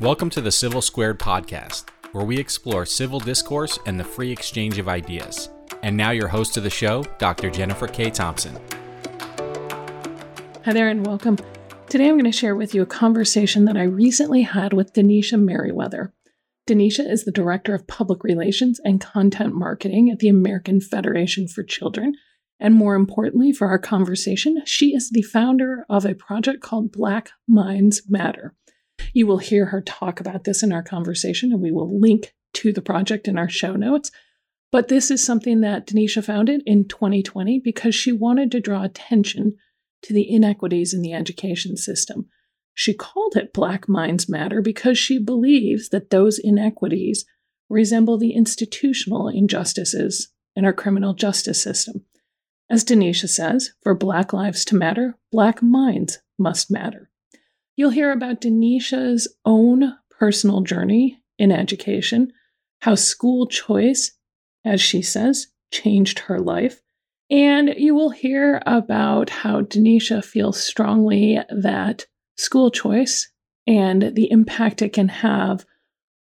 Welcome to the Civil Squared podcast, where we explore civil discourse and the free exchange of ideas. And now, your host of the show, Dr. Jennifer K. Thompson. Hi there, and welcome. Today, I'm going to share with you a conversation that I recently had with Denisha Merriweather. Denisha is the Director of Public Relations and Content Marketing at the American Federation for Children. And more importantly, for our conversation, she is the founder of a project called Black Minds Matter. You will hear her talk about this in our conversation, and we will link to the project in our show notes. But this is something that Denisha founded in 2020 because she wanted to draw attention to the inequities in the education system. She called it Black Minds Matter because she believes that those inequities resemble the institutional injustices in our criminal justice system. As Denisha says, for Black lives to matter, Black minds must matter. You'll hear about Denisha's own personal journey in education, how school choice, as she says, changed her life. And you will hear about how Denisha feels strongly that school choice and the impact it can have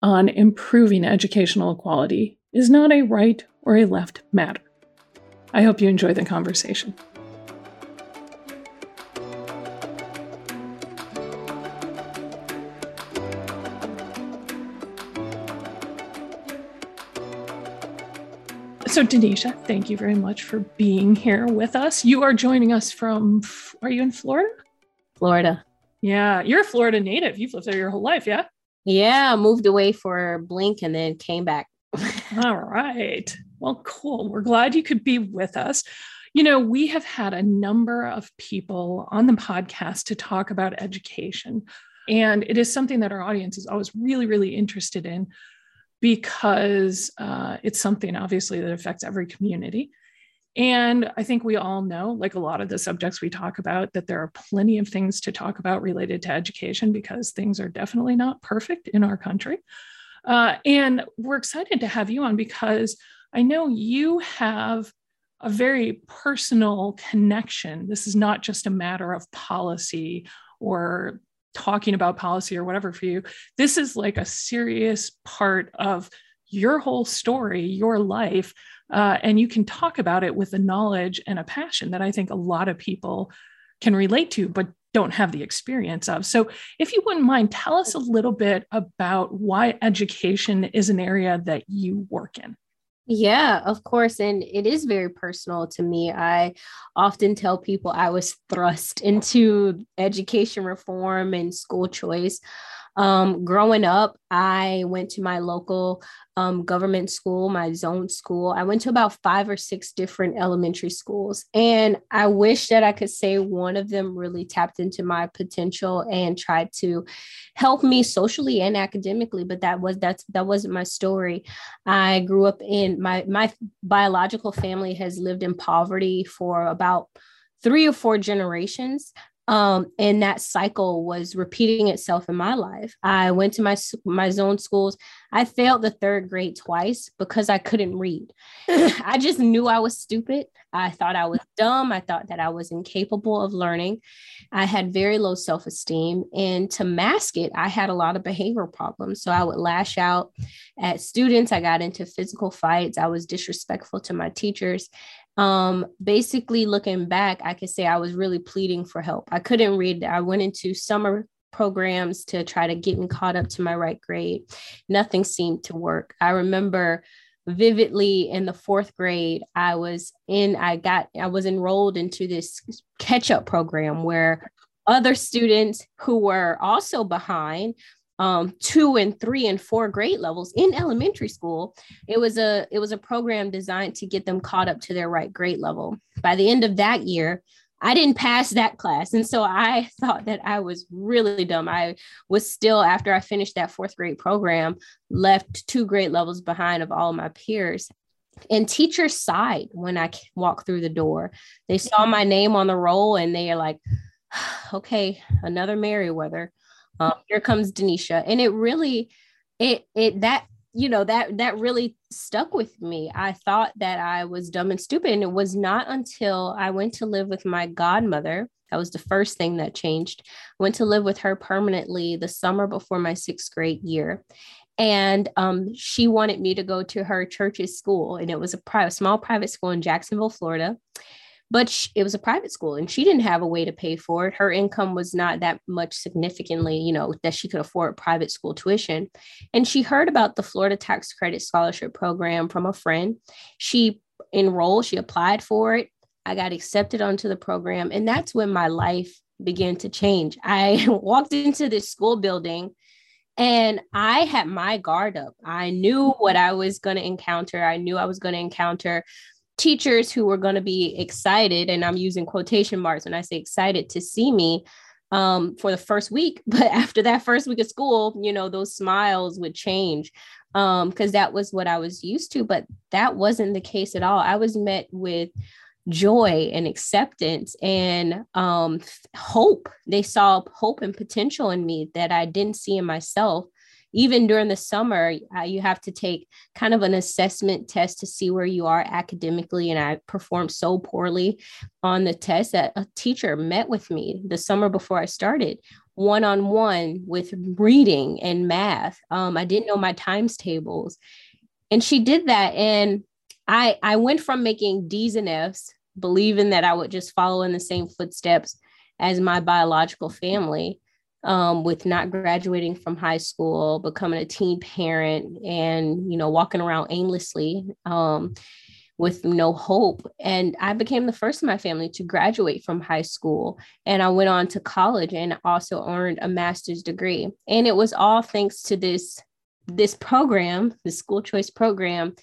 on improving educational equality is not a right or a left matter. I hope you enjoy the conversation. So, Denisha, thank you very much for being here with us. You are joining us from, are you in Florida? Florida. Yeah, you're a Florida native. You've lived there your whole life, yeah? Yeah, moved away for Blink and then came back. All right. Well, cool. We're glad you could be with us. You know, we have had a number of people on the podcast to talk about education. And it is something that our audience is always really, really interested in because uh, it's something obviously that affects every community. And I think we all know, like a lot of the subjects we talk about, that there are plenty of things to talk about related to education because things are definitely not perfect in our country. Uh, and we're excited to have you on because I know you have a very personal connection. This is not just a matter of policy or talking about policy or whatever for you. This is like a serious part of your whole story, your life. Uh, and you can talk about it with a knowledge and a passion that I think a lot of people can relate to, but don't have the experience of. So, if you wouldn't mind, tell us a little bit about why education is an area that you work in. Yeah, of course. And it is very personal to me. I often tell people I was thrust into education reform and school choice um, growing up, I went to my local um, government school, my zone school. I went to about five or six different elementary schools. And I wish that I could say one of them really tapped into my potential and tried to help me socially and academically. But that was that's that wasn't my story. I grew up in my my biological family has lived in poverty for about three or four generations um, and that cycle was repeating itself in my life. I went to my my zone schools. I failed the third grade twice because I couldn't read. I just knew I was stupid. I thought I was dumb. I thought that I was incapable of learning. I had very low self esteem, and to mask it, I had a lot of behavioral problems. So I would lash out at students. I got into physical fights. I was disrespectful to my teachers, um basically looking back i could say i was really pleading for help. I couldn't read i went into summer programs to try to get me caught up to my right grade. Nothing seemed to work. I remember vividly in the fourth grade i was in i got i was enrolled into this catch up program where other students who were also behind um, two and three and four grade levels in elementary school. It was a it was a program designed to get them caught up to their right grade level. By the end of that year, I didn't pass that class. And so I thought that I was really dumb. I was still, after I finished that fourth grade program, left two grade levels behind of all of my peers. And teachers sighed when I walked through the door. They saw my name on the roll and they are like, okay, another Merriweather um, here comes Denisha. And it really, it, it, that you know that that really stuck with me. I thought that i was dumb and stupid. And it was not until i went to live with my godmother that was the first thing that changed went to live with her permanently the summer before my sixth grade year. And um, she wanted me to go to her church's school. And it was a private small private school in jacksonville florida but she, it was a private school and she didn't have a way to pay for it. Her income was not that much significantly you know that she could afford private school tuition. And she heard about the florida tax credit scholarship program from a friend. She enrolled she applied for it. I got accepted onto the program and that's when my life began to change. I walked into this school building and I had my guard up. I knew what I was going to encounter. I knew I was going to encounter teachers who were going to be excited, and I'm using quotation marks when I say excited to see me um, for the first week. But after that first week of school, you know, those smiles would change because um, that was what I was used to. But that wasn't the case at all. I was met with joy and acceptance and um, hope. They saw hope and potential in me that I didn't see in myself. Even during the summer, uh, you have to take kind of an assessment test to see where you are academically. And I performed so poorly on the test that a teacher met with me the summer before I started one on one with reading and math. Um, I didn't know my times tables. And she did that. And I, I went from making D's and F's believing that I would just follow in the same footsteps as my biological family um, with not graduating from high school, becoming a teen parent, and you know walking around aimlessly um, with no hope. And I became the first in my family to graduate from high school, and I went on to college and also earned a master's degree. And it was all thanks to this this program, the school choice program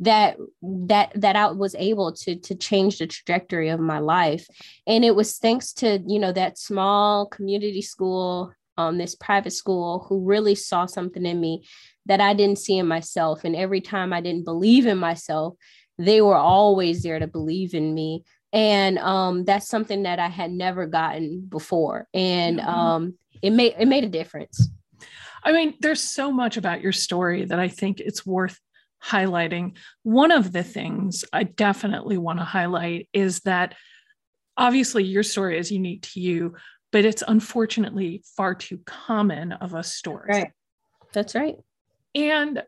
that that that I was able to to change the trajectory of my life. And it was thanks to, you know, that small community school, um, this private school who really saw something in me that I didn't see in myself. And every time I didn't believe in myself, they were always there to believe in me. And um, that's something that I had never gotten before. And um, it made it made a difference. I mean, there's so much about your story that I think it's worth highlighting. One of the things I definitely want to highlight is that obviously your story is unique to you, but it's unfortunately far too common of a story. Right. That's right. And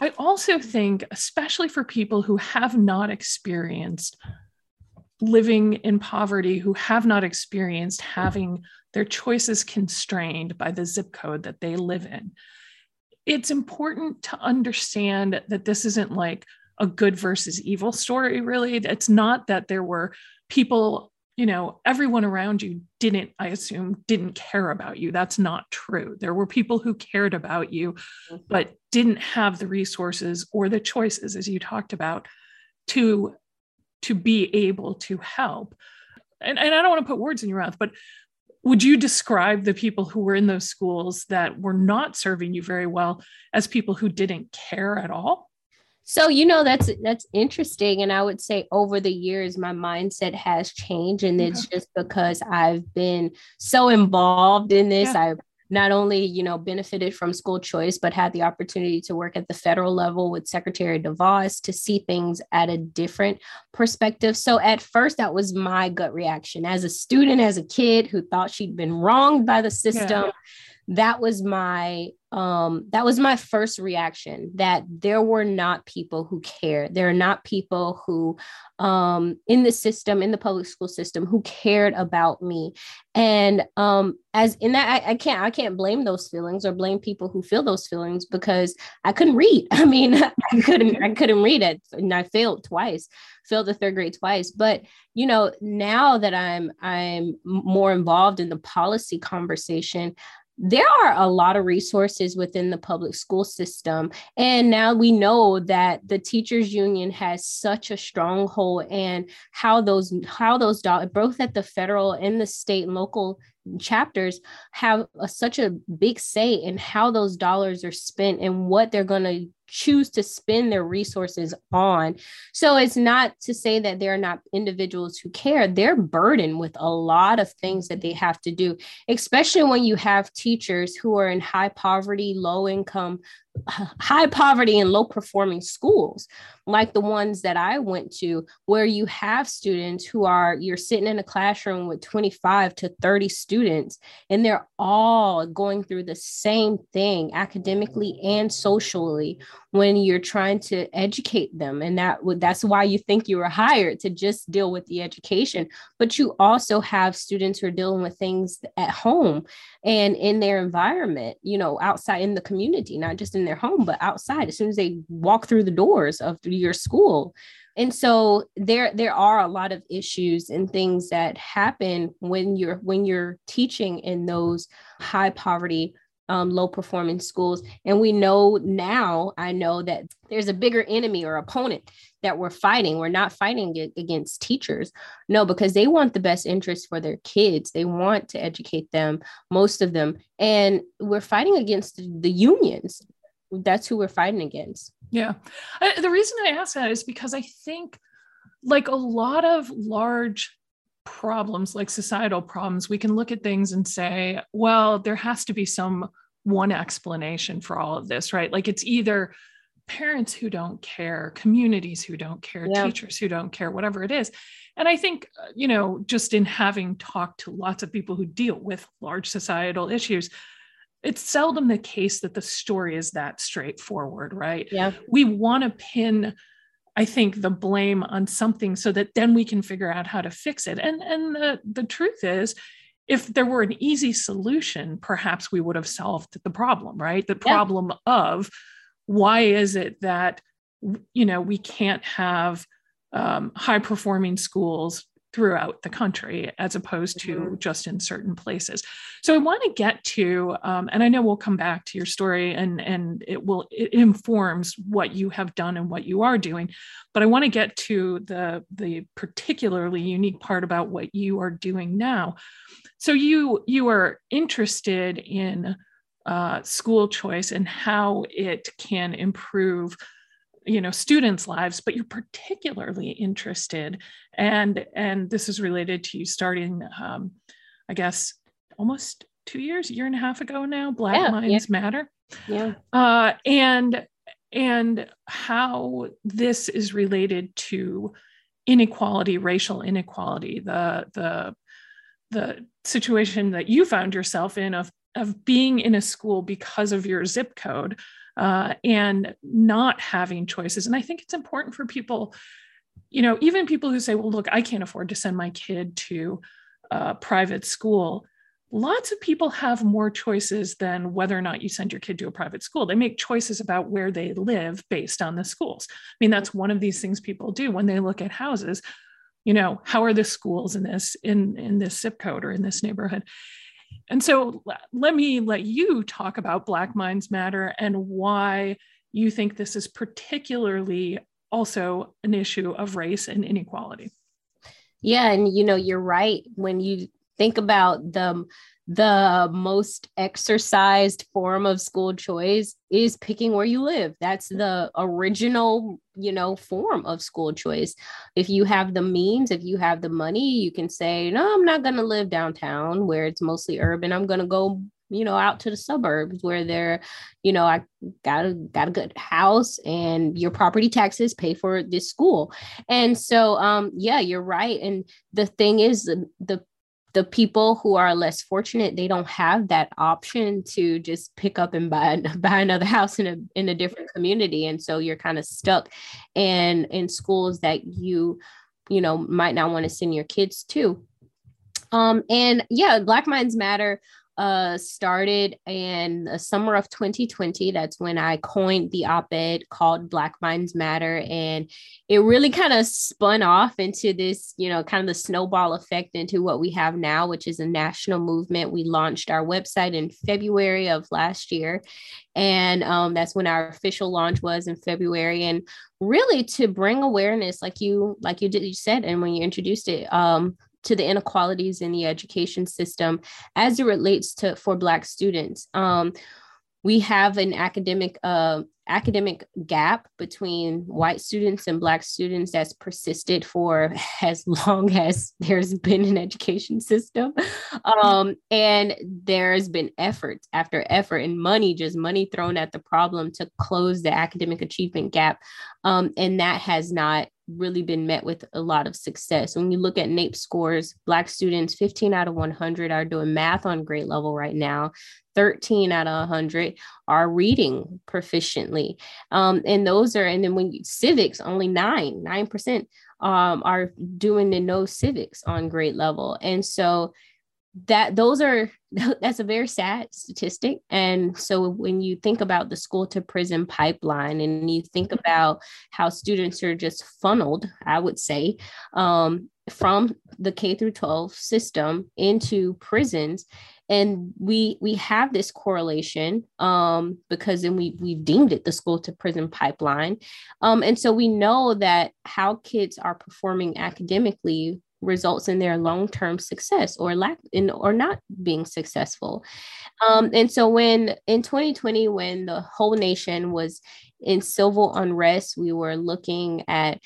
I also think, especially for people who have not experienced living in poverty, who have not experienced having their choices constrained by the zip code that they live in, it's important to understand that this isn't like a good versus evil story, really. It's not that there were people, you know, everyone around you didn't, I assume, didn't care about you. That's not true. There were people who cared about you, mm-hmm. but didn't have the resources or the choices, as you talked about, to to be able to help. And, and I don't want to put words in your mouth, but would you describe the people who were in those schools that were not serving you very well as people who didn't care at all? So you know that's that's interesting and i would say over the years my mindset has changed and it's just because i've been so involved in this. Yeah. i've not only you know benefited from school choice but had the opportunity to work at the federal level with secretary devos to see things at a different perspective. So at first that was my gut reaction. As a student as a kid who thought she'd been wronged by the system yeah that was my um that was my first reaction that there were not people who cared. There are not people who um in the system in the public school system who cared about me. And um as in that I, I can't i can't blame those feelings or blame people who feel those feelings because i couldn't read. I mean i couldn't i couldn't read it. And i failed twice failed the third grade twice. But you know now that i'm i'm more involved in the policy conversation there are a lot of resources within the public school system. And now we know that the teachers union has such a stronghold and how those how those dollars both at the federal and the state and local chapters have a, such a big say in how those dollars are spent and what they're going to choose to spend their resources on. So it's not to say that there are not individuals who care. They're burdened with a lot of things that they have to do, especially when you have teachers who are in high poverty, low income high poverty and low performing schools like the ones that I went to where you have students who are you're sitting in a classroom with 25 to 30 students and they're all going through the same thing academically and socially when you're trying to educate them. And that that's why you think you were hired to just deal with the education. But you also have students who are dealing with things at home and in their environment you know outside in the community not just in their home but outside as soon as they walk through the doors of your school and so there there are a lot of issues and things that happen when you're when you're teaching in those high poverty um, low performing schools. And we know now, I know that there's a bigger enemy or opponent that we're fighting. We're not fighting against teachers. No, because they want the best interest for their kids. They want to educate them, most of them. And we're fighting against the unions. That's who we're fighting against. Yeah. I, the reason I ask that is because I think, like a lot of large problems like societal problems, we can look at things and say, well, there has to be some one explanation for all of this, right? Like it's either parents who don't care, communities who don't care, yeah. teachers who don't care, whatever it is. And I think, uh, you know, just in having talked to lots of people who deal with large societal issues, it's seldom the case that the story is that straightforward, right? Yeah. We want to pin I think the blame on something so that then we can figure out how to fix it. And and the, the truth is, if there were an easy solution, perhaps we would have solved the problem, right? The problem yeah. of why is it that you know we can't have um, high performing schools throughout the country as opposed to mm-hmm. just in certain places so i want to get to um, and i know we'll come back to your story and and it will it informs what you have done and what you are doing but i want to get to the the particularly unique part about what you are doing now so you you are interested in uh, school choice and how it can improve you know students lives but you're particularly interested and and this is related to you starting um, i guess almost two years year and a half ago now black yeah, minds yeah. matter yeah uh, and and how this is related to inequality racial inequality the the the situation that you found yourself in of of being in a school because of your zip code uh, and not having choices. And I think it's important for people, you know, even people who say, well, look, I can't afford to send my kid to a private school. Lots of people have more choices than whether or not you send your kid to a private school. They make choices about where they live based on the schools. I mean, that's one of these things people do when they look at houses. You know, how are the schools in this in in this zip code or in this neighborhood? And so let me let you talk about Black Minds Matter and why you think this is particularly also an issue of race and inequality. Yeah, and you know, you're right when you think about the the most exercised form of school choice is picking where you live. That's the original, you know, form of school choice. If you have the means, if you have the money, you can say, no, I'm not going to live downtown where it's mostly urban. I'm going to go you know out to the suburbs where they're you know i got a got a good house and your property taxes pay for this school and so um yeah you're right and the thing is the, the the people who are less fortunate they don't have that option to just pick up and buy buy another house in a in a different community. And so you're kind of stuck in in schools that you you know might not want to send your kids to. Um and yeah black minds matter uh, started in the summer of 2020. That's when I coined the op ed called Black Minds Matter. And it really kind of spun off into this, you know, kind of the snowball effect into what we have now, which is a national movement. We launched our website in February of last year. And um, that's when our official launch was in February. And really to bring awareness, like you, like you did, you said, and when you introduced it, um, to the inequalities in the education system as it relates to for black students. Um, we have an academic uh, academic gap between white students and black students that's persisted for as long as there's been an education system. Um, and there's been effort after effort and money just money thrown at the problem to close the academic achievement gap. Um, and that has not really been met with a lot of success. When you look at NAEP scores, Black students, 15 out of 100 are doing math on grade level right now. 13 out of 100 are reading proficiently. Um, and those are, and then when you, civics, only nine, 9% um, are doing the no civics on grade level. And so that those are that's a very sad statistic and so when you think about the school to prison pipeline and you think mm-hmm. about how students are just funneled i would say um, from the k through 12 system into prisons and we we have this correlation um, because then we we've deemed it the school to prison pipeline um, and so we know that how kids are performing academically results in their long-term success or lack in or not being successful. Um, and so when in 2020 when the whole nation was in civil unrest we were looking at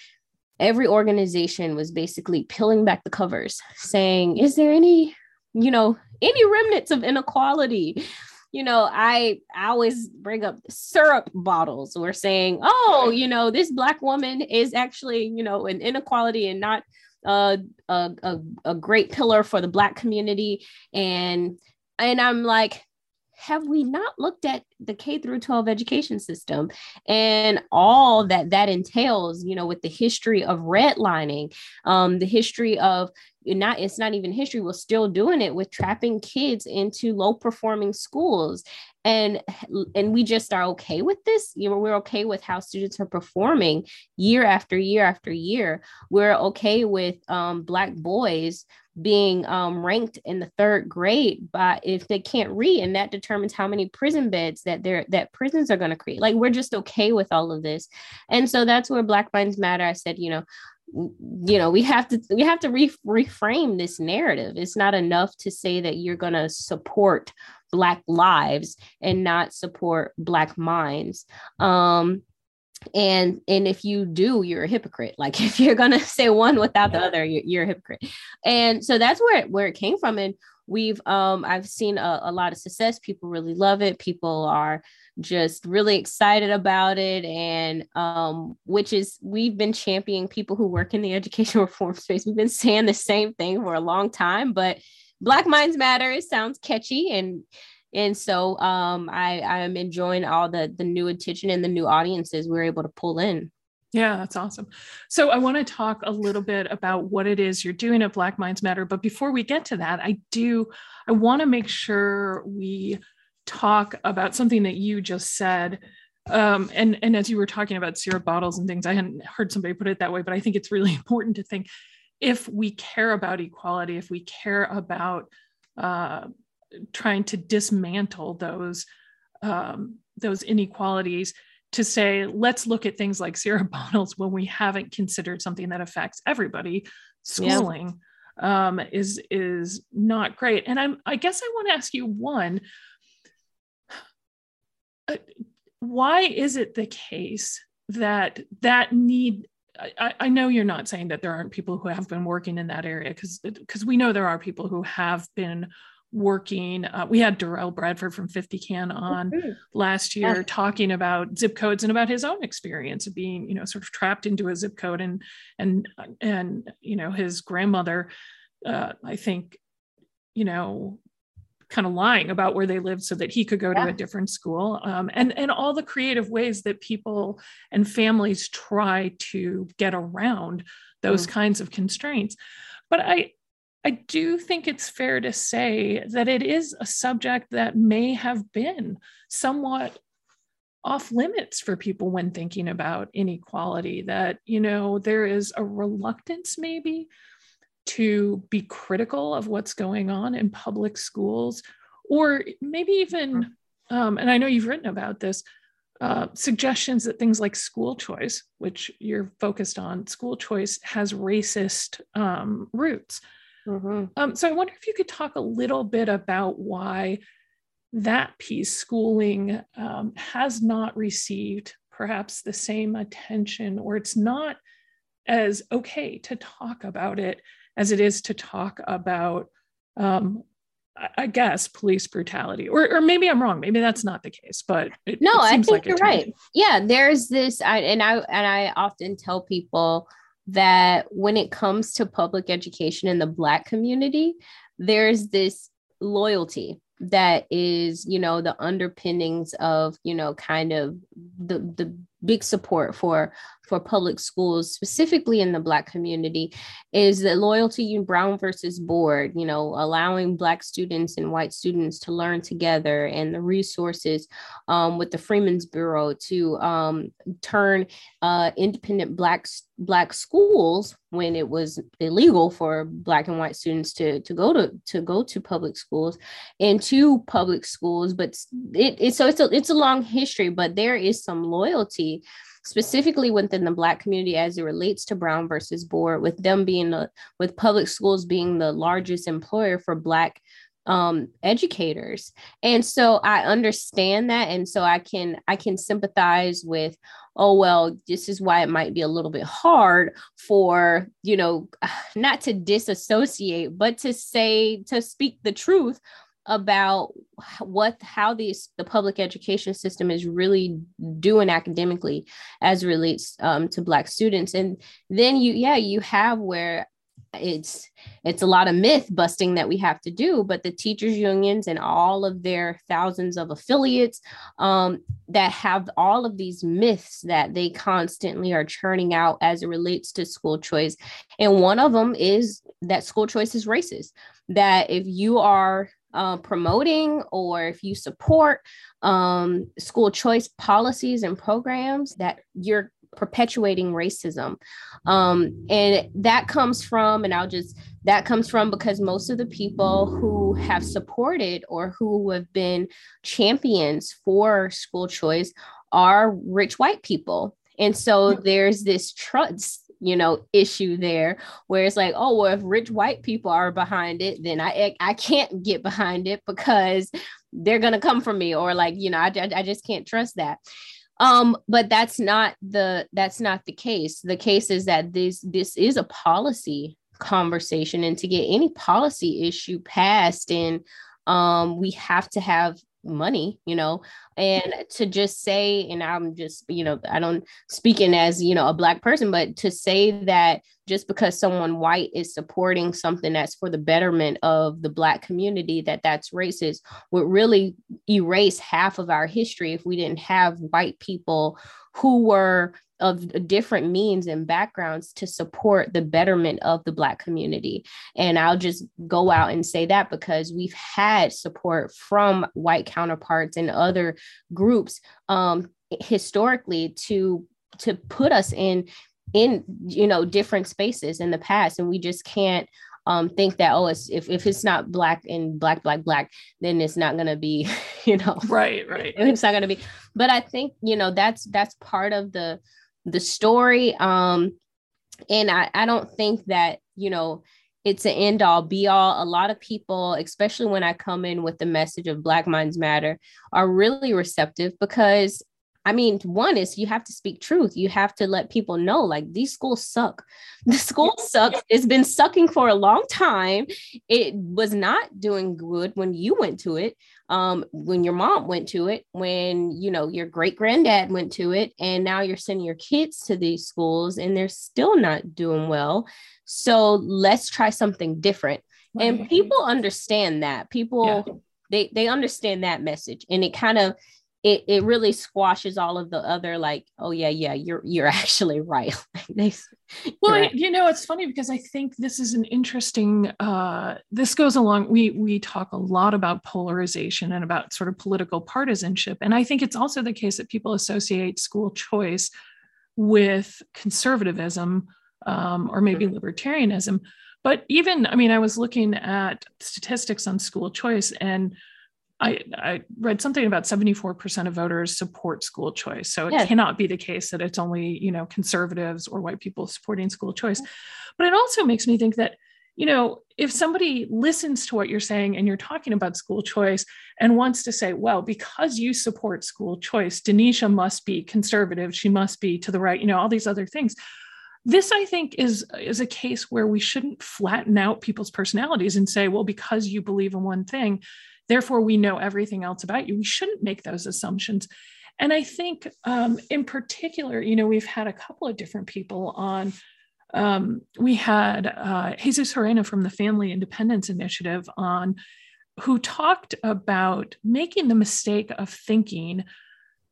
every organization was basically peeling back the covers saying is there any you know any remnants of inequality? You know, I, I always bring up syrup bottles. We're saying, oh, you know, this black woman is actually, you know, an inequality and not a, a, a great pillar for the black community. And and i'm like have we not looked at the K through 12 education system and all that that entails, you know, with the history of redlining, um, the history of not it's not even history we're still doing it with trapping kids into low performing schools. And and we just are okay with this. You know we're okay with how students are performing year after year after year. We're okay with um, black boys being um, ranked in the third grade but if they can't read and that determines how many prison beds that they're that prisons are going to create. Like we're just okay with all of this. And so that's where black minds matter. I said you know you know we have to we have to re- reframe this narrative. It's not enough to say that you're going to support black lives and not support black minds. Um and and if you do you're a hypocrite. Like if you're gonna say one without the other you're, you're a hypocrite. And so that's where it, where it came from. And we've um i've seen a, a lot of success. People really love it. People are just really excited about it and um which is we've been championing people who work in the education reform space we've been saying the same thing for a long time but black minds matter it sounds catchy and and so um, I I'm enjoying all the the new attention and the new audiences we're able to pull in. Yeah, that's awesome. So I want to talk a little bit about what it is you're doing at Black Minds Matter. But before we get to that, I do I want to make sure we talk about something that you just said. Um, and and as you were talking about syrup bottles and things, I hadn't heard somebody put it that way, but I think it's really important to think if we care about equality, if we care about uh, trying to dismantle those um, those inequalities to say let's look at things like syrup bottles when we haven't considered something that affects everybody schooling yeah. um, is is not great and i'm i guess i want to ask you one why is it the case that that need I, I, know you're not saying that there aren't people who have been working in that area because because we know there are people who have been working. Uh, we had Derrell Bradford from 50CAN on mm-hmm. last year yeah. talking about zip codes and about his own experience of being, you know, sort of trapped into a zip code and and and you know his grandmother, uh, I think, you know, kind of lying about where they lived so that he could go yeah. to a different school um, and and all the creative ways that people and families try to get around those mm. kinds of constraints but i I do think it's fair to say that it is a subject that may have been somewhat off limits for people when thinking about inequality, that, you know, there is a reluctance maybe to be critical of what's going on in public schools, or maybe even, um, and I know you've written about this, uh, suggestions that things like school choice, which you're focused on, school choice has racist um, roots. Mm-hmm. Um, so I wonder if you could talk a little bit about why that piece, schooling, um, has not received perhaps the same attention, or it's not as okay to talk about it as it is to talk about um, I guess police brutality, or or maybe I'm wrong. Maybe that's not the case, but it, no, it I think like you're right. Yeah, there's this, I, and I and I often tell people that when it comes to public education in the Black community, there's this loyalty that is you know the underpinnings of you know kind of the the big support for for public schools specifically in the black community is the loyalty in brown versus board you know allowing black students and white students to learn together and the resources um, with the Freedmen's Bureau to um, turn uh, independent black black schools when it was illegal for black and white students to to go to to go to public schools into public schools but it, it so it's a it's a long history but there is some loyalty specifically within the Black community as it relates to Brown versus Board, with them being the, with public schools being the largest employer for Black um educators. And so i understand that and so i can i can sympathize with oh well this is why it might be a little bit hard for you know not to disassociate but to say to speak the truth about what how these the public education system is really doing academically as relates um, to black students. And then you yeah you have where it's it's a lot of myth busting that we have to do but the teachers unions and all of their thousands of affiliates um, that have all of these myths that they constantly are churning out as it relates to school choice. And one of them is that school choice is racist that if you are uh, promoting or if you support um, school choice policies and programs that you're perpetuating racism. Um, and that comes from and i'll just that comes from because most of the people who have supported or who have been champions for school choice are rich white people. And so there's this trust you know issue there where it's like oh well if rich white people are behind it then i i can't get behind it because they're gonna come for me or like you know i, I just can't trust that. Um but that's not the that's not the case. The case is that this this is a policy conversation and to get any policy issue passed and um we have to have money you know and to just say and i'm just you know i don't speaking as you know a black person but to say that just because someone white is supporting something that's for the betterment of the black community that that's racist would really erase half of our history if we didn't have white people who were of different means and backgrounds to support the betterment of the Black community. And I'll just go out and say that because we've had support from white counterparts and other groups um, historically to to put us in in you know different spaces in the past. And we just can't um, think that oh it's if, if it's not black and black black black then it's not going to be you know right right. it's not going to be. But i think you know that's that's part of the the story um and i i don't think that you know it's an end all be all a lot of people especially when i come in with the message of black minds matter are really receptive because I mean, one is you have to speak truth. You have to let people know like these schools suck. The school sucks. It's been sucking for a long time. It was not doing good when you went to it, um, when your mom went to it, when you know your great granddad went to it, and now you're sending your kids to these schools and they're still not doing well. So let's try something different. And people understand that. People yeah. they they understand that message, and it kind of it, it really squashes all of the other like oh yeah yeah you're you're actually right. Well you know it's funny because i think this is an interesting uh, this goes along we we talk a lot about polarization and about sort of political partisanship. And i think it's also the case that people associate school choice with conservatism um, or maybe mm-hmm. libertarianism. But even i mean i was looking at statistics on school choice and I, mm. I read something about 74% of voters support school choice. So it yes. cannot be the case that it's only, you know, conservatives or white people supporting school choice. But it also makes me think that you know, if somebody listens to what you're saying and you're talking about school choice and wants to say, well, because you support school choice, Denisha must be conservative, she must be to the right, you know, all these other things. This, I think, is, is a case where we shouldn't flatten out people's personalities and say, well, because you believe in one thing, therefore we know everything else about you. We shouldn't make those assumptions. And I think, um, in particular, you know, we've had a couple of different people on um, we had uh, Jesus Gerena from the Family Independence Initiative on, who talked about making the mistake of thinking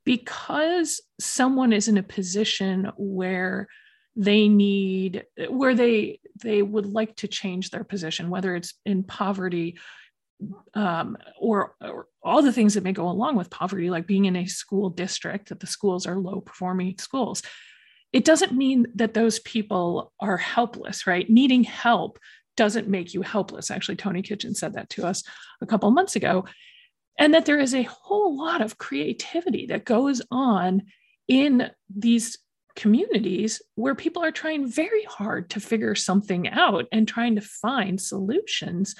because someone is in a position where they need where they they would like to change their position whether it's in poverty um, or, or, all the things that may go along with poverty like being in a school district that the schools are low performing schools it doesn't mean that those people are helpless, right? Needing help doesn't make you helpless. Actually, Tony Kitchen said that to us a couple months ago. And that there is a whole lot of creativity that goes on in these communities where people are trying very hard to figure something out and trying to find solutions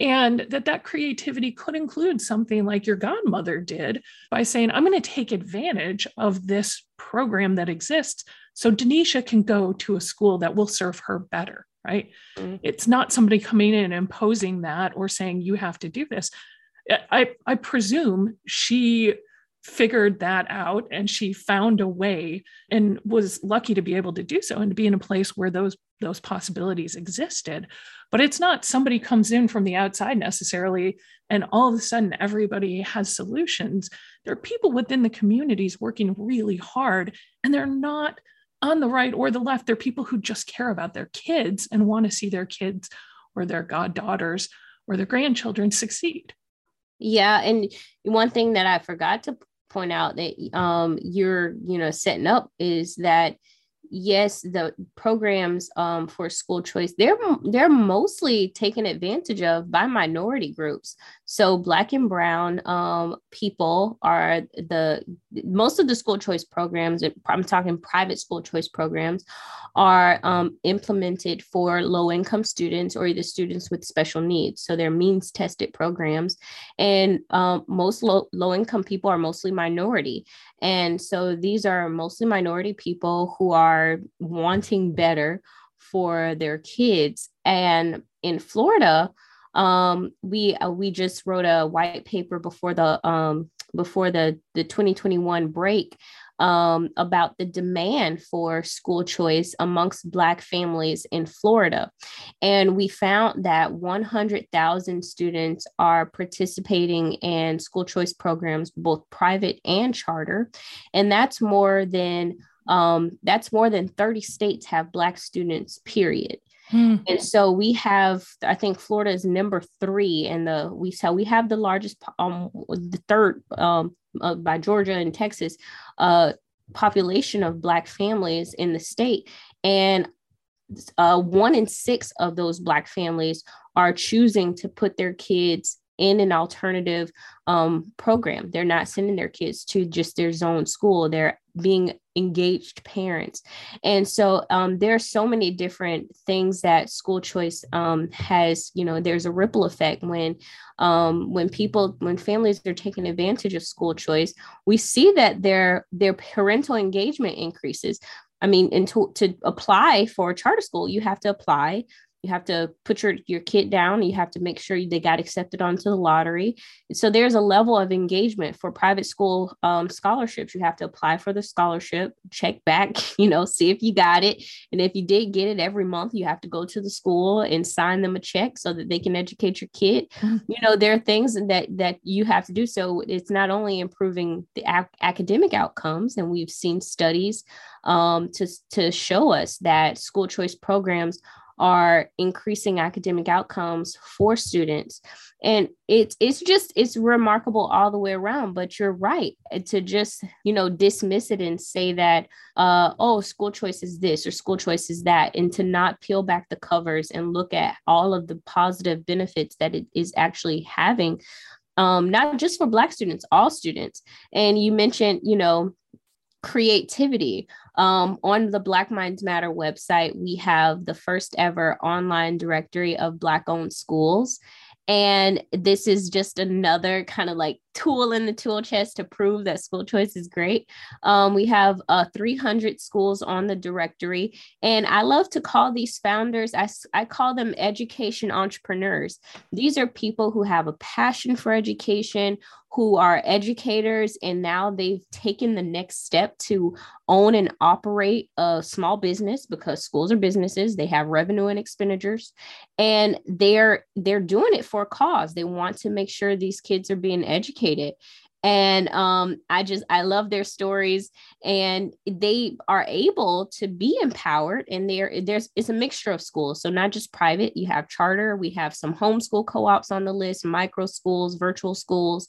and that that creativity could include something like your godmother did by saying i'm going to take advantage of this program that exists so denisha can go to a school that will serve her better right mm-hmm. it's not somebody coming in and imposing that or saying you have to do this i i presume she figured that out and she found a way and was lucky to be able to do so and to be in a place where those those possibilities existed. But it's not somebody comes in from the outside necessarily and all of a sudden everybody has solutions. There are people within the communities working really hard and they're not on the right or the left. They're people who just care about their kids and want to see their kids or their goddaughters or their grandchildren succeed. Yeah, and one thing that I forgot to point out that um, you're you know setting up is that yes the programs um, for school choice they're they're mostly taken advantage of by minority groups so black and brown um, people are the most of the school choice programs i'm talking private school choice programs are um, implemented for low income students or either students with special needs. So they're means tested programs. And um, most low, low income people are mostly minority. And so these are mostly minority people who are wanting better for their kids. And in Florida, um, we uh, we just wrote a white paper before the um, before the the 2021 break um, about the demand for school choice amongst Black families in Florida. And we found that 100,000 students are participating in school choice programs, both private and charter. And that's more than um, that's more than 30 states have Black students, period. Hmm. And so we have, I think Florida is number three, and the we so we have the largest, um, the third um, uh, by Georgia and Texas, uh, population of Black families in the state. And uh, one in six of those Black families are choosing to put their kids in an alternative um, program. They're not sending their kids to just their zone school. They're being engaged parents. And so um, there are so many different things that school choice um, has, you know, there's a ripple effect when um, when people, when families are taking advantage of school choice, we see that their their parental engagement increases. I mean, and to, to apply for a charter school, you have to apply you have to put your your kid down you have to make sure they got accepted onto the lottery. So there's a level of engagement for private school um, scholarships. You have to apply for the scholarship check back you know see if you got it. And if you did get it every month you have to go to the school and sign them a check so that they can educate your kid. Mm-hmm. you know there are things that that you have to do. So it's not only improving the ac- academic outcomes and we've seen studies um, to, to show us that school choice programs are increasing academic outcomes for students and it's it's just it's remarkable all the way around but you're right to just you know dismiss it and say that uh oh school choice is this or school choice is that and to not peel back the covers and look at all of the positive benefits that it is actually having um not just for black students all students and you mentioned you know creativity. Um, on the Black Minds Matter website, we have the first ever online directory of Black owned schools. And this is just another kind of like tool in the tool chest to prove that school choice is great. Um, we have uh, 300 schools on the directory. And I love to call these founders, I, I call them education entrepreneurs. These are people who have a passion for education, who are educators and now they've taken the next step to own and operate a small business because schools are businesses they have revenue and expenditures and they're they're doing it for a cause. They want to make sure these kids are being educated and um, i just i love their stories and they are able to be empowered and there there's it's a mixture of schools so not just private you have charter we have some homeschool co-ops on the list micro schools virtual schools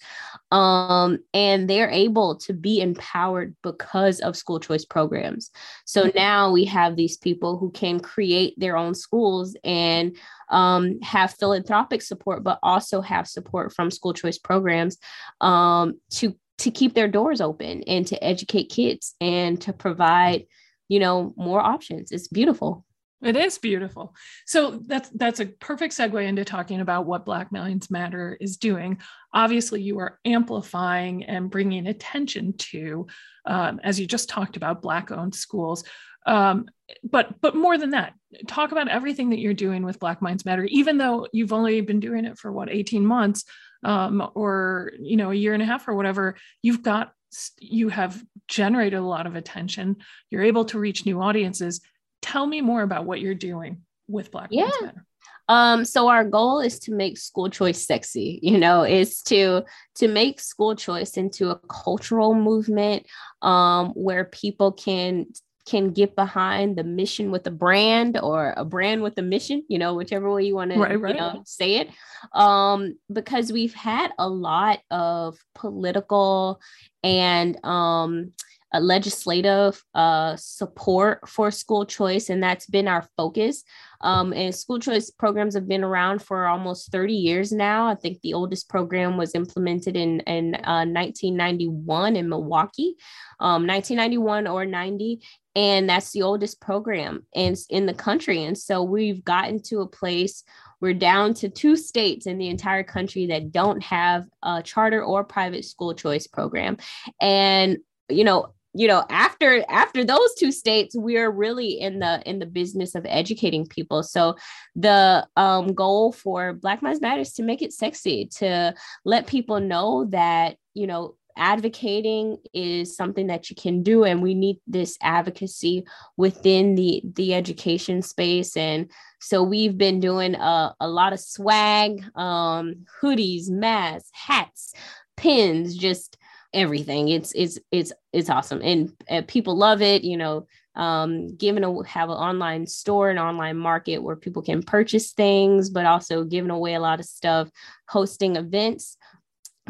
um, and they're able to be empowered because of school choice programs so mm-hmm. now we have these people who can create their own schools and um, have philanthropic support, but also have support from school choice programs um, to to keep their doors open and to educate kids and to provide, you know, more options. It's beautiful. It is beautiful. So that's that's a perfect segue into talking about what Black Minds Matter is doing. Obviously, you are amplifying and bringing attention to, um, as you just talked about, Black-owned schools. Um, but but more than that, talk about everything that you're doing with Black Minds Matter, even though you've only been doing it for what 18 months um, or you know a year and a half or whatever. You've got you have generated a lot of attention. You're able to reach new audiences. Tell me more about what you're doing with Black yeah. Minds Matter. Um, so our goal is to make school choice sexy, you know, is to to make school choice into a cultural movement um, where people can can get behind the mission with a brand or a brand with a mission, you know, whichever way you want right, right. to you know, say it. Um, because we've had a lot of political and um, legislative uh, support for school choice, and that's been our focus. Um, and school choice programs have been around for almost 30 years now. I think the oldest program was implemented in, in uh, 1991 in Milwaukee, um, 1991 or 90 and that's the oldest program in, in the country. And so we've gotten to a place we're down to two states in the entire country that don't have a charter or private school choice program. And you know you know after after those two states we're really in the in the business of educating people. So the um, goal for black minds matter is to make it sexy to let people know that you know advocating is something that you can do and we need this advocacy within the the education space. And so we've been doing a, a lot of swag um hoodies masks hats pins just everything. It's it's it's it's awesome. And uh, people love it you know um giving a have an online store an online market where people can purchase things but also giving away a lot of stuff hosting events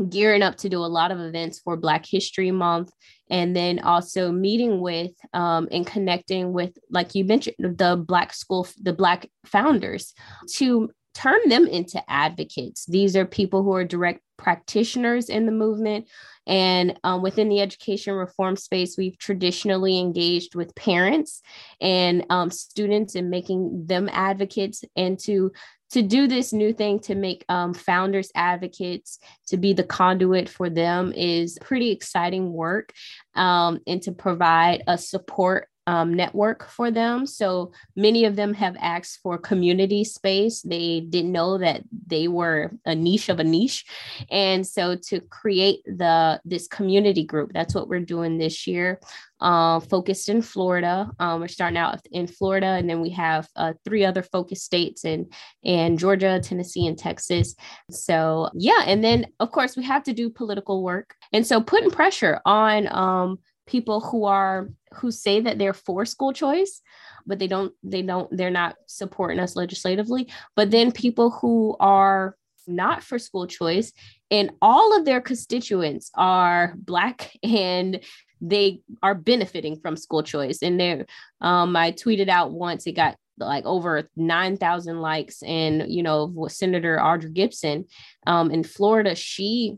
gearing up to do a lot of events for Black History Month, and then also meeting with um, and connecting with, like you mentioned, the Black school, the Black founders to turn them into advocates. These are people who are direct practitioners in the movement. And um, within the education reform space, we've traditionally engaged with parents and um, students in making them advocates and to to do this new thing to make um, founders advocates to be the conduit for them is pretty exciting work um, and to provide a support um, network for them. So many of them have asked for community space. They didn't know that they were a niche of a niche, and so to create the this community group, that's what we're doing this year. Uh, focused in Florida. Um, we're starting out in Florida, and then we have uh, three other focus states in in Georgia, Tennessee, and Texas. So yeah, and then of course we have to do political work, and so putting pressure on um, people who are who say that they're for school choice but they don't they don't they're not supporting us legislatively. But then people who are not for school choice and all of their constituents are black and they are benefiting from school choice. And there um i tweeted out once it got like over 9,000 likes and you know senator audrey gibson um in florida she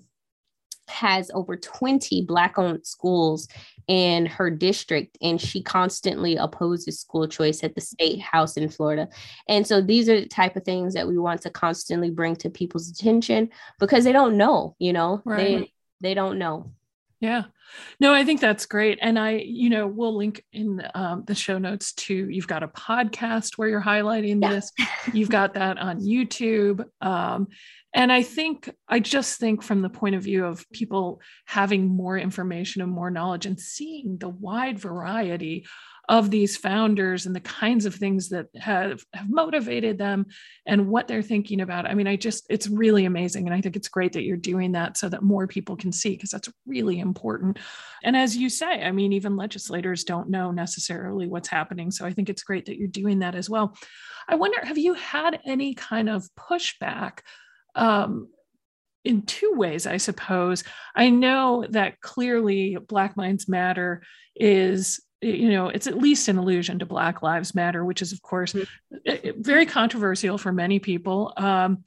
has over 20 Black owned schools in her district, and she constantly opposes school choice at the state house in Florida. And so these are the type of things that we want to constantly bring to people's attention because they don't know, you know, right. they, they don't know. Yeah. No, I think that's great. And I, you know, we'll link in um, the show notes to you've got a podcast where you're highlighting yeah. this. You've got that on YouTube. Um, and I think, I just think from the point of view of people having more information and more knowledge and seeing the wide variety of these founders and the kinds of things that have, have motivated them and what they're thinking about. I mean, I just, it's really amazing. And I think it's great that you're doing that so that more people can see, because that's really important. And as you say, I mean, even legislators don't know necessarily what's happening. So I think it's great that you're doing that as well. I wonder, have you had any kind of pushback? Um, in two ways, I suppose. I know that clearly Black Minds Matter is you know it's at least an allusion to black lives matter which is of course mm-hmm. very controversial for many people um,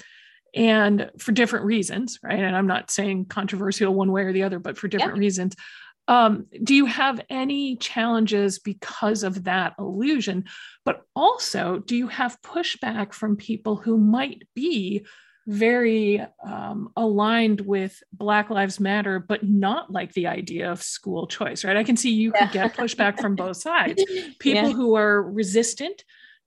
and for different reasons right and i'm not saying controversial one way or the other but for different reasons um, do you have any challenges because of that illusion but also do you have pushback from people who might be very um, aligned with Black Lives Matter, but not like the idea of school choice, right? I can see you could get pushback from both sides. People yeah. who are resistant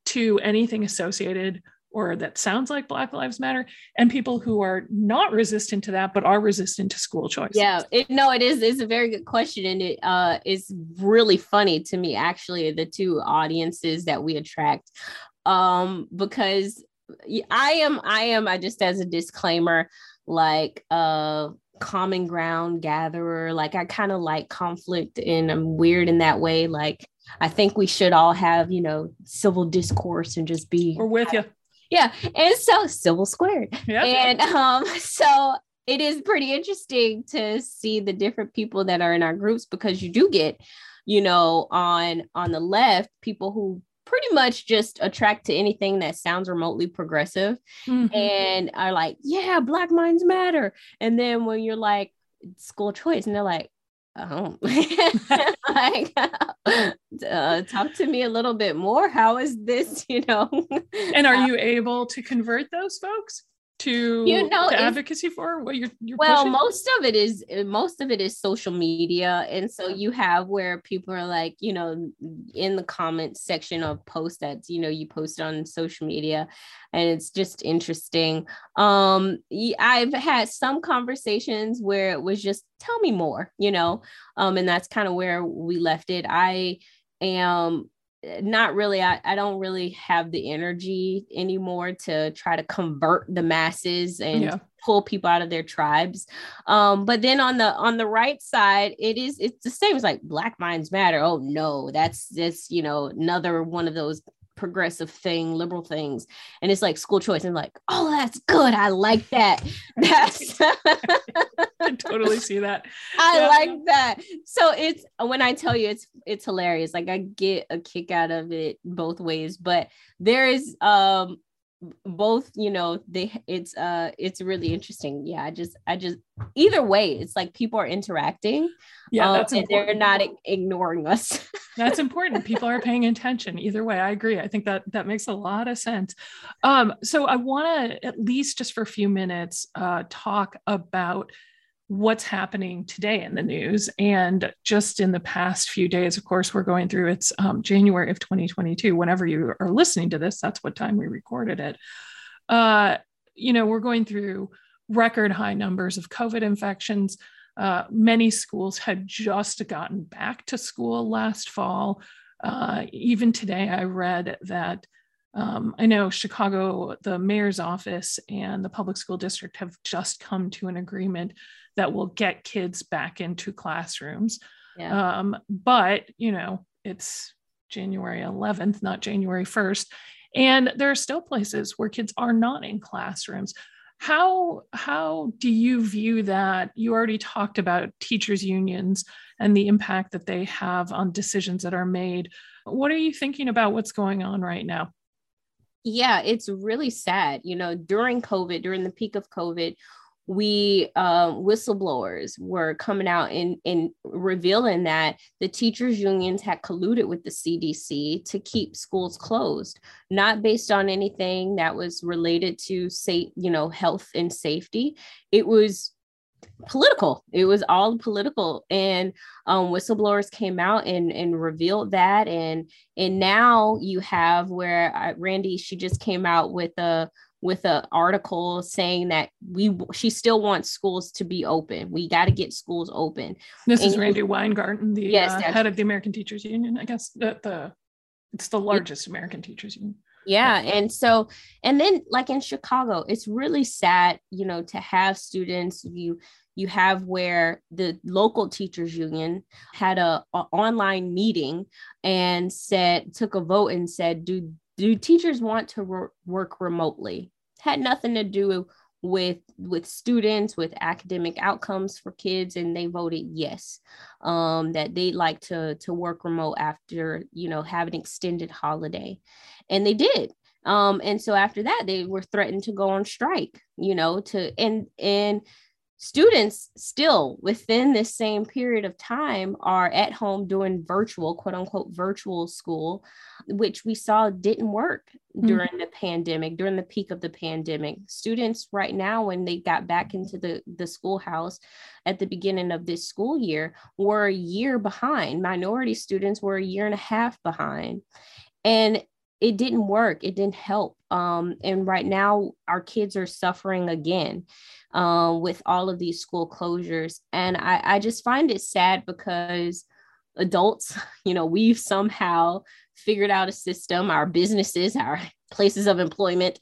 to anything associated or that sounds like Black Lives Matter, and people who are not resistant to that, but are resistant to school choice. Yeah, it, no, it is. It's a very good question, and it uh, is really funny to me. Actually, the two audiences that we attract, um, because I am, I am, I just as a disclaimer, like a common ground gatherer. Like I kind of like conflict and I'm weird in that way. Like I think we should all have, you know, civil discourse and just be We're with you. Yeah. And so civil squared. Yeah. And um, so it is pretty interesting to see the different people that are in our groups because you do get, you know, on on the left, people who pretty much just attract to anything that sounds remotely progressive mm-hmm. and are like, yeah, Black Minds Matter. And then when you're like, school choice, and they're like, oh, like, uh, talk to me a little bit more. How is this, you know? and are you able to convert those folks? To, you know, to advocacy for what you're, you're well pushing? most of it is most of it is social media and so you have where people are like you know in the comments section of posts that you know you post on social media and it's just interesting. Um i've had some conversations where it was just tell me more you know? Um and that's kind of where we left it. I am not really I, I don't really have the energy anymore to try to convert the masses and yeah. pull people out of their tribes um but then on the on the right side it is it's the same as like black minds matter oh no that's this you know another one of those progressive thing, liberal things. And it's like school choice. And like, oh, that's good. I like that. That's I totally see that. I yeah. like that. So it's when I tell you it's it's hilarious. Like I get a kick out of it both ways, but there is um both you know they it's uh it's really interesting. Yeah i just i just either way it's like people are interacting yeah um, that's and they're not ignoring us. That's important. People are paying attention. Either way i agree. I think that that makes a lot of sense. Um so i want to at least just for a few minutes uh talk about what's happening today in the news. And just in the past few days, of course, we're going through it's um, January of 2022. Whenever you are listening to this, that's what time we recorded it. Uh, you know, we're going through record high numbers of COVID infections. Uh, many schools had just gotten back to school last fall. Uh, even today, I read that um, I know Chicago, the mayor's office and the public school district have just come to an agreement that will get kids back into classrooms. Yeah. Um, but, you know, it's January 11th, not January 1st. And there are still places where kids are not in classrooms. How, how do you view that? You already talked about teachers' unions and the impact that they have on decisions that are made. What are you thinking about what's going on right now? Yeah, it's really sad. You know, during COVID, during the peak of COVID, we uh, whistleblowers were coming out and, and revealing that the teachers unions had colluded with the cdc to keep schools closed not based on anything that was related to say you know health and safety it was political it was all political and um, whistleblowers came out and and revealed that and and now you have where uh, randi she just came out with a with an article saying that we she still wants schools to be open. We got to get schools open. This and is Randi Weingarten, the yes, uh, head of the American Teachers Union. I guess the, the it's the largest yeah. American Teachers Union. Yeah, and so and then like in Chicago, it's really sad, you know, to have students you you have where the local teachers union had a, a online meeting and said took a vote and said do do teachers want to re- work remotely? Had nothing to do with with students with academic outcomes for kids and they voted yes. Um, that they'd like to to work remote after you know have an extended holiday. And they did. Um, and so after that they were threatened to go on strike you know to and and students still within this same period of time are at home doing virtual quote unquote virtual school which we saw didn't work mm-hmm. during mm-hmm. the pandemic during the peak of the pandemic. Students right now when they got back into the the schoolhouse at the beginning of this school year were a year behind. Minority students were a year and a half behind. And it didn't work. It didn't help. Um, and right now our kids are suffering again uh, with all of these school closures. And I, I just find it sad because adults you know we've somehow figured out a system. Our businesses our places of employment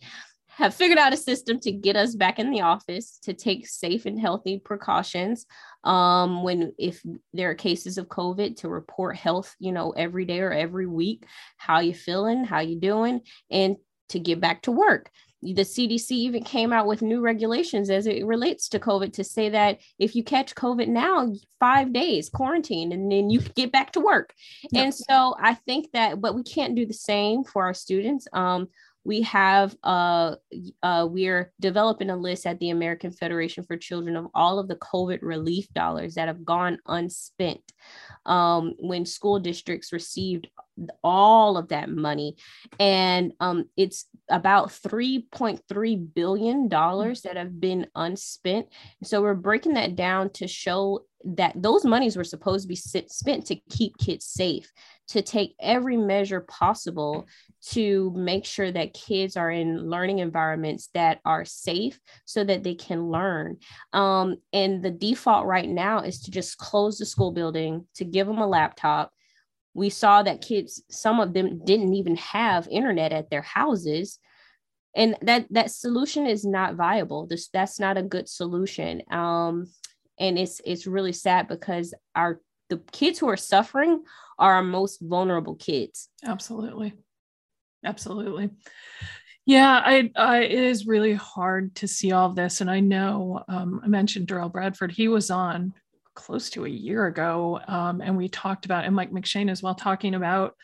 have figured out a system to get us back in the office to take safe and healthy precautions um, when if there are cases of covid to report health you know every day or every week how you feeling how you doing and to get back to work the CDC even came out with new regulations as it relates to COVID to say that if you catch COVID now, five days quarantine and then you get back to work. Yep. And so I think that, but we can't do the same for our students. Um, we have uh, uh, we're developing a list at the American Federation for Children of all of the COVID relief dollars that have gone unspent um, when school districts received all of that money, and um, it's about 3.3 billion dollars that have been unspent. So we're breaking that down to show that those monies were supposed to be spent to keep kids safe to take every measure possible to make sure that kids are in learning environments that are safe so that they can learn. Um, and the default right now is to just close the school building, to give them a laptop. We saw that kids, some of them didn't even have internet at their houses. And that that solution is not viable. This that's not a good solution. Um, and it's it's really sad because our the kids who are suffering are our most vulnerable kids. Absolutely. Absolutely. Yeah, I, I, it is really hard to see all of this. And I know um, I mentioned Derrell Bradford, he was on close to a year ago. Um, and we talked about, and Mike McShane as well, talking about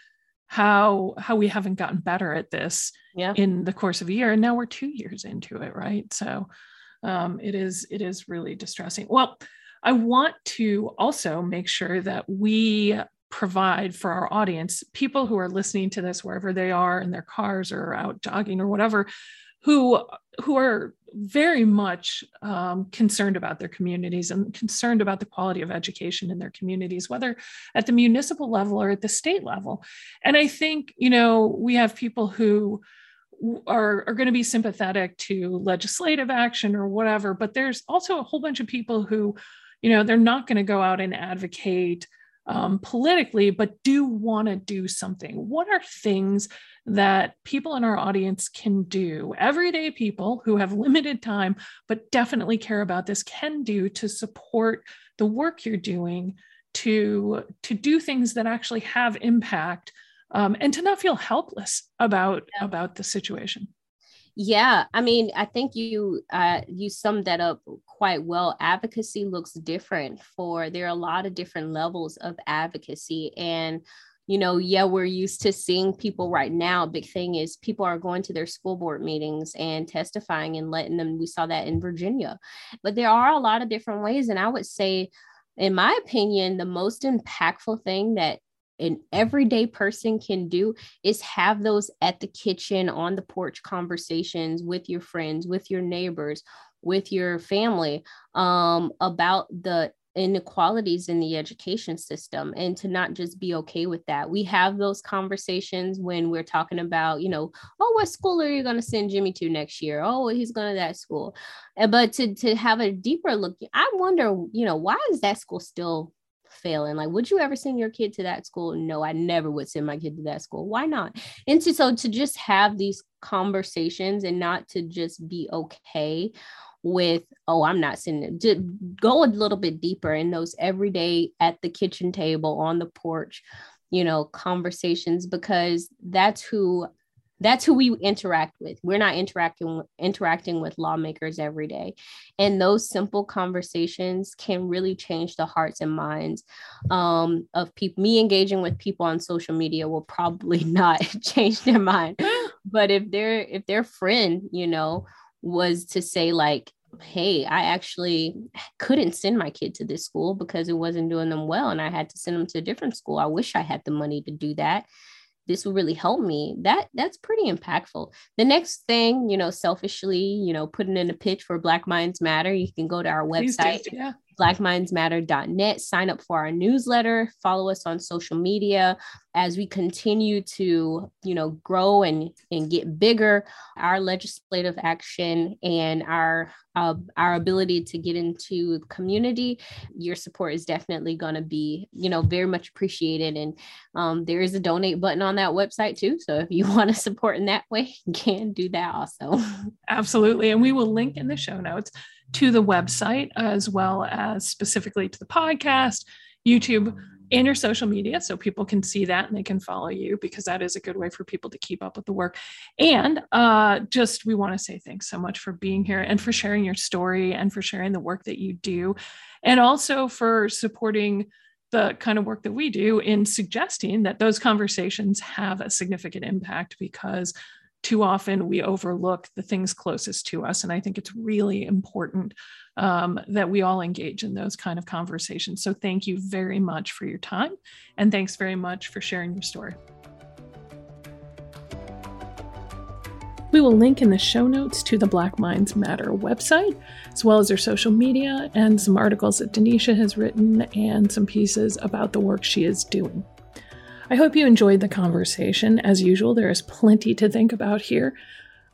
how how we haven't gotten better at this yeah. in the course of a year. And now we're two years into it, right? So um, it is it is really distressing. Well, I want to also make sure that we provide for our audience, people who are listening to this wherever they are in their cars or out jogging or whatever, who who are very much um, concerned about their communities and concerned about the quality of education in their communities, whether at the municipal level or at the state level. And I think you know we have people who are, are going to be sympathetic to legislative action or whatever, but there's also a whole bunch of people who you know they're not going to go out and advocate um, politically but do want to do something. What are things that people in our audience can do? Everyday people who have limited time but definitely care about this can do to support the work you're doing to to do things that actually have impact um, and to not feel helpless about yeah. about the situation yeah, I mean, I think you uh, you summed that up quite well. Advocacy looks different for there are a lot of different levels of advocacy, and you know, yeah, we're used to seeing people right now. Big thing is people are going to their school board meetings and testifying and letting them. We saw that in Virginia, but there are a lot of different ways. And I would say, in my opinion, the most impactful thing that an everyday person can do is have those at the kitchen, on the porch conversations with your friends, with your neighbors, with your family um, about the inequalities in the education system and to not just be okay with that. We have those conversations when we're talking about, you know, oh, what school are you going to send Jimmy to next year? Oh, he's going to that school. But to to have a deeper look, I wonder, you know, why is that school still failing? Like, would you ever send your kid to that school? No, I never would send my kid to that school. Why not? And to, so to just have these conversations and not to just be okay with oh i'm not sending to go a little bit deeper in those everyday at the kitchen table on the porch you know conversations because that's who that's who we interact with. We're not interacting interacting with lawmakers every day. And those simple conversations can really change the hearts and minds um, of people me engaging with people on social media will probably not change their mind. But if their if their friend you know was to say like hey i actually couldn't send my kid to this school because it wasn't doing them well and i had to send them to a different school. I wish i had the money to do that this will really help me that that's pretty impactful. The next thing you know selfishly you know putting in a pitch for black minds matter you can go to our website. yeah blackmindsmatter.net. Sign up for our newsletter, follow us on social media as we continue to, you know, grow and, and get bigger. Our legislative action and our uh, our ability to get into the community, your support is definitely going to be, you know, very much appreciated. And um, there is a donate button on that website too. So if you want to support in that way, you can do that also. Absolutely. And we will link in the show notes to the website as well as specifically to the podcast, YouTube, and your social media so people can see that and they can follow you because that is a good way for people to keep up with the work. And uh, just we want to say thanks so much for being here and for sharing your story and for sharing the work that you do and also for supporting the kind of work that we do in suggesting that those conversations have a significant impact because too often we overlook the things closest to us. And I think it's really important um, that we all engage in those kind of conversations. So thank you very much for your time. And thanks very much for sharing your story. We will link in the show notes to the Black Minds Matter website, as well as their social media and some articles that Denisha has written and some pieces about the work she is doing. I hope you enjoyed the conversation. As usual, there is plenty to think about here.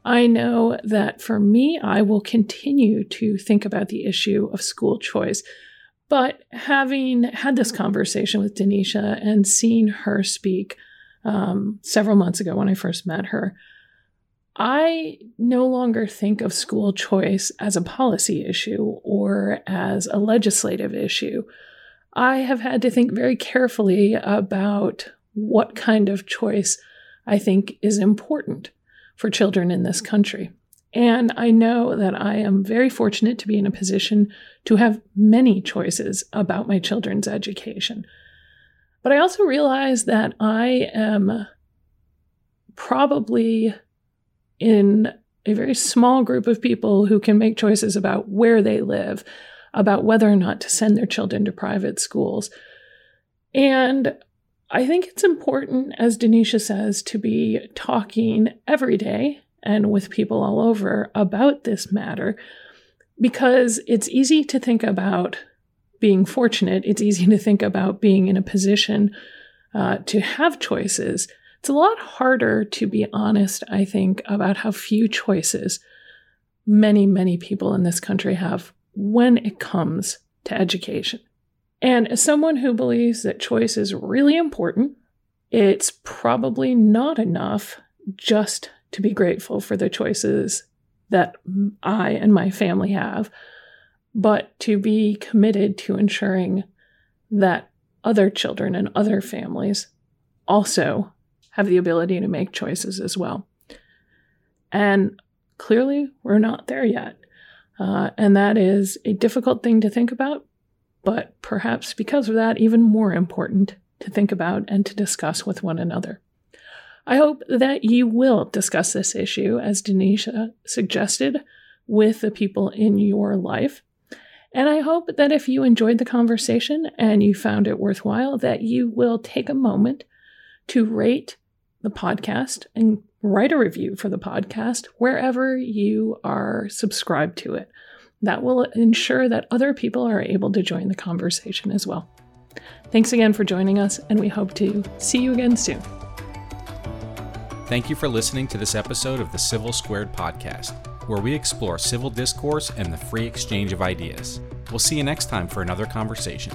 I know that for me, I will continue to think about the issue of school choice. But having had this conversation with Denisha and seen her speak um, several months ago when I first met her, I no longer think of school choice as a policy issue or as a legislative issue. I have had to think very carefully about what kind of choice I think is important for children in this country. And I know that I am very fortunate to be in a position to have many choices about my children's education. But I also realize that I am probably in a very small group of people who can make choices about where they live, about whether or not to send their children to private schools. And I think it's important, as Denisha says, to be talking every day and with people all over about this matter because it's easy to think about being fortunate. It's easy to think about being in a position uh, to have choices. It's a lot harder to be honest, I think, about how few choices many, many people in this country have when it comes to education. And as someone who believes that choice is really important, it's probably not enough just to be grateful for the choices that I and my family have, but to be committed to ensuring that other children and other families also have the ability to make choices as well. And clearly, we're not there yet. Uh, and that is a difficult thing to think about, but perhaps because of that, even more important to think about and to discuss with one another. I hope that you will discuss this issue, as Denisha suggested, with the people in your life. And I hope that if you enjoyed the conversation and you found it worthwhile, that you will take a moment to rate the podcast and write a review for the podcast wherever you are subscribed to it. That will ensure that other people are able to join the conversation as well. Thanks again for joining us, and we hope to see you again soon. Thank you for listening to this episode of the Civil Squared podcast, where we explore civil discourse and the free exchange of ideas. We'll see you next time for another conversation.